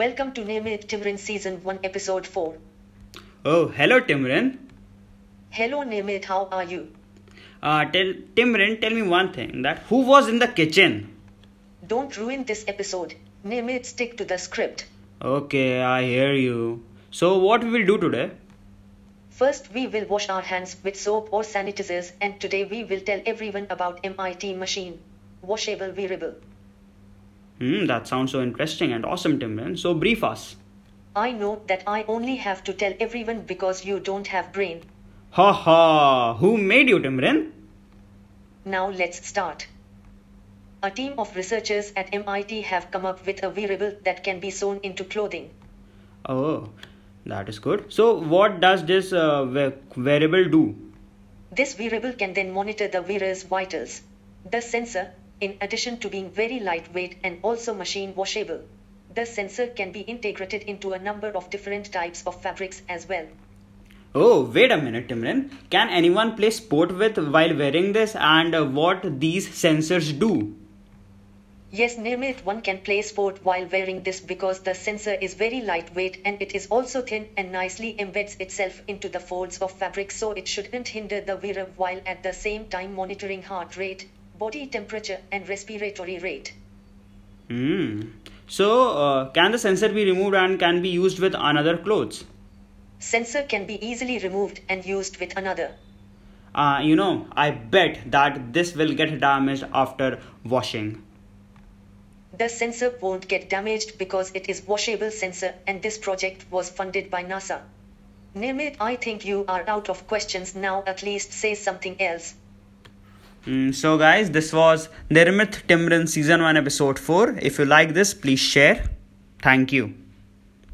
Welcome to Nirmit Season 1 Episode 4. Oh, hello Timran. Hello Nirmit, how are you? Uh, tell Timran, tell me one thing. That who was in the kitchen? Don't ruin this episode. Nirmit, stick to the script. Okay, I hear you. So what we will do today? First, we will wash our hands with soap or sanitizers, and today we will tell everyone about MIT machine. Washable wearable. Hmm, that sounds so interesting and awesome, Timran. So brief us. I know that I only have to tell everyone because you don't have brain. Ha ha! Who made you, Timran? Now let's start. A team of researchers at MIT have come up with a wearable that can be sewn into clothing. Oh, that is good. So what does this uh, we- wearable do? This wearable can then monitor the wearer's vitals. The sensor, in addition to being very lightweight and also machine washable, the sensor can be integrated into a number of different types of fabrics as well. Oh, wait a minute, Timran. Can anyone play sport with while wearing this and what these sensors do? Yes, Nirmit, one can play sport while wearing this because the sensor is very lightweight and it is also thin and nicely embeds itself into the folds of fabric so it shouldn't hinder the wearer while at the same time monitoring heart rate, body temperature, and respiratory rate. Hmm. So, uh, can the sensor be removed and can be used with another clothes? Sensor can be easily removed and used with another. Uh, you know, I bet that this will get damaged after washing. The sensor won't get damaged because it is washable sensor and this project was funded by NASA. Nirmit, I think you are out of questions now at least say something else. Mm, so, guys, this was Nirmit Timran Season 1 Episode 4. If you like this, please share. Thank you.